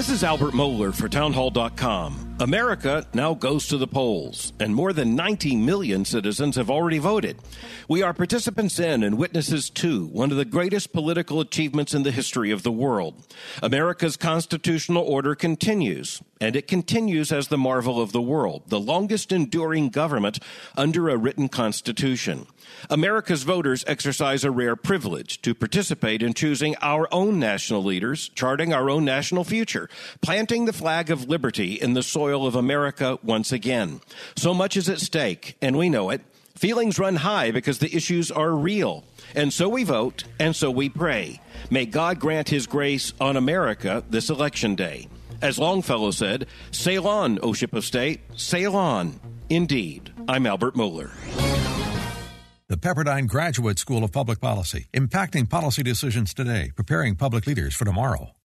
This is Albert Mohler for Townhall.com. America now goes to the polls, and more than 90 million citizens have already voted. We are participants in and witnesses to one of the greatest political achievements in the history of the world. America's constitutional order continues, and it continues as the marvel of the world, the longest enduring government under a written constitution. America's voters exercise a rare privilege to participate in choosing our own national leaders, charting our own national future, planting the flag of liberty in the soil of America once again. So much is at stake, and we know it. Feelings run high because the issues are real. And so we vote, and so we pray. May God grant His grace on America this election day. As Longfellow said, sail on, O ship of state, sail on. Indeed. I'm Albert Mohler. The Pepperdine Graduate School of Public Policy, impacting policy decisions today, preparing public leaders for tomorrow.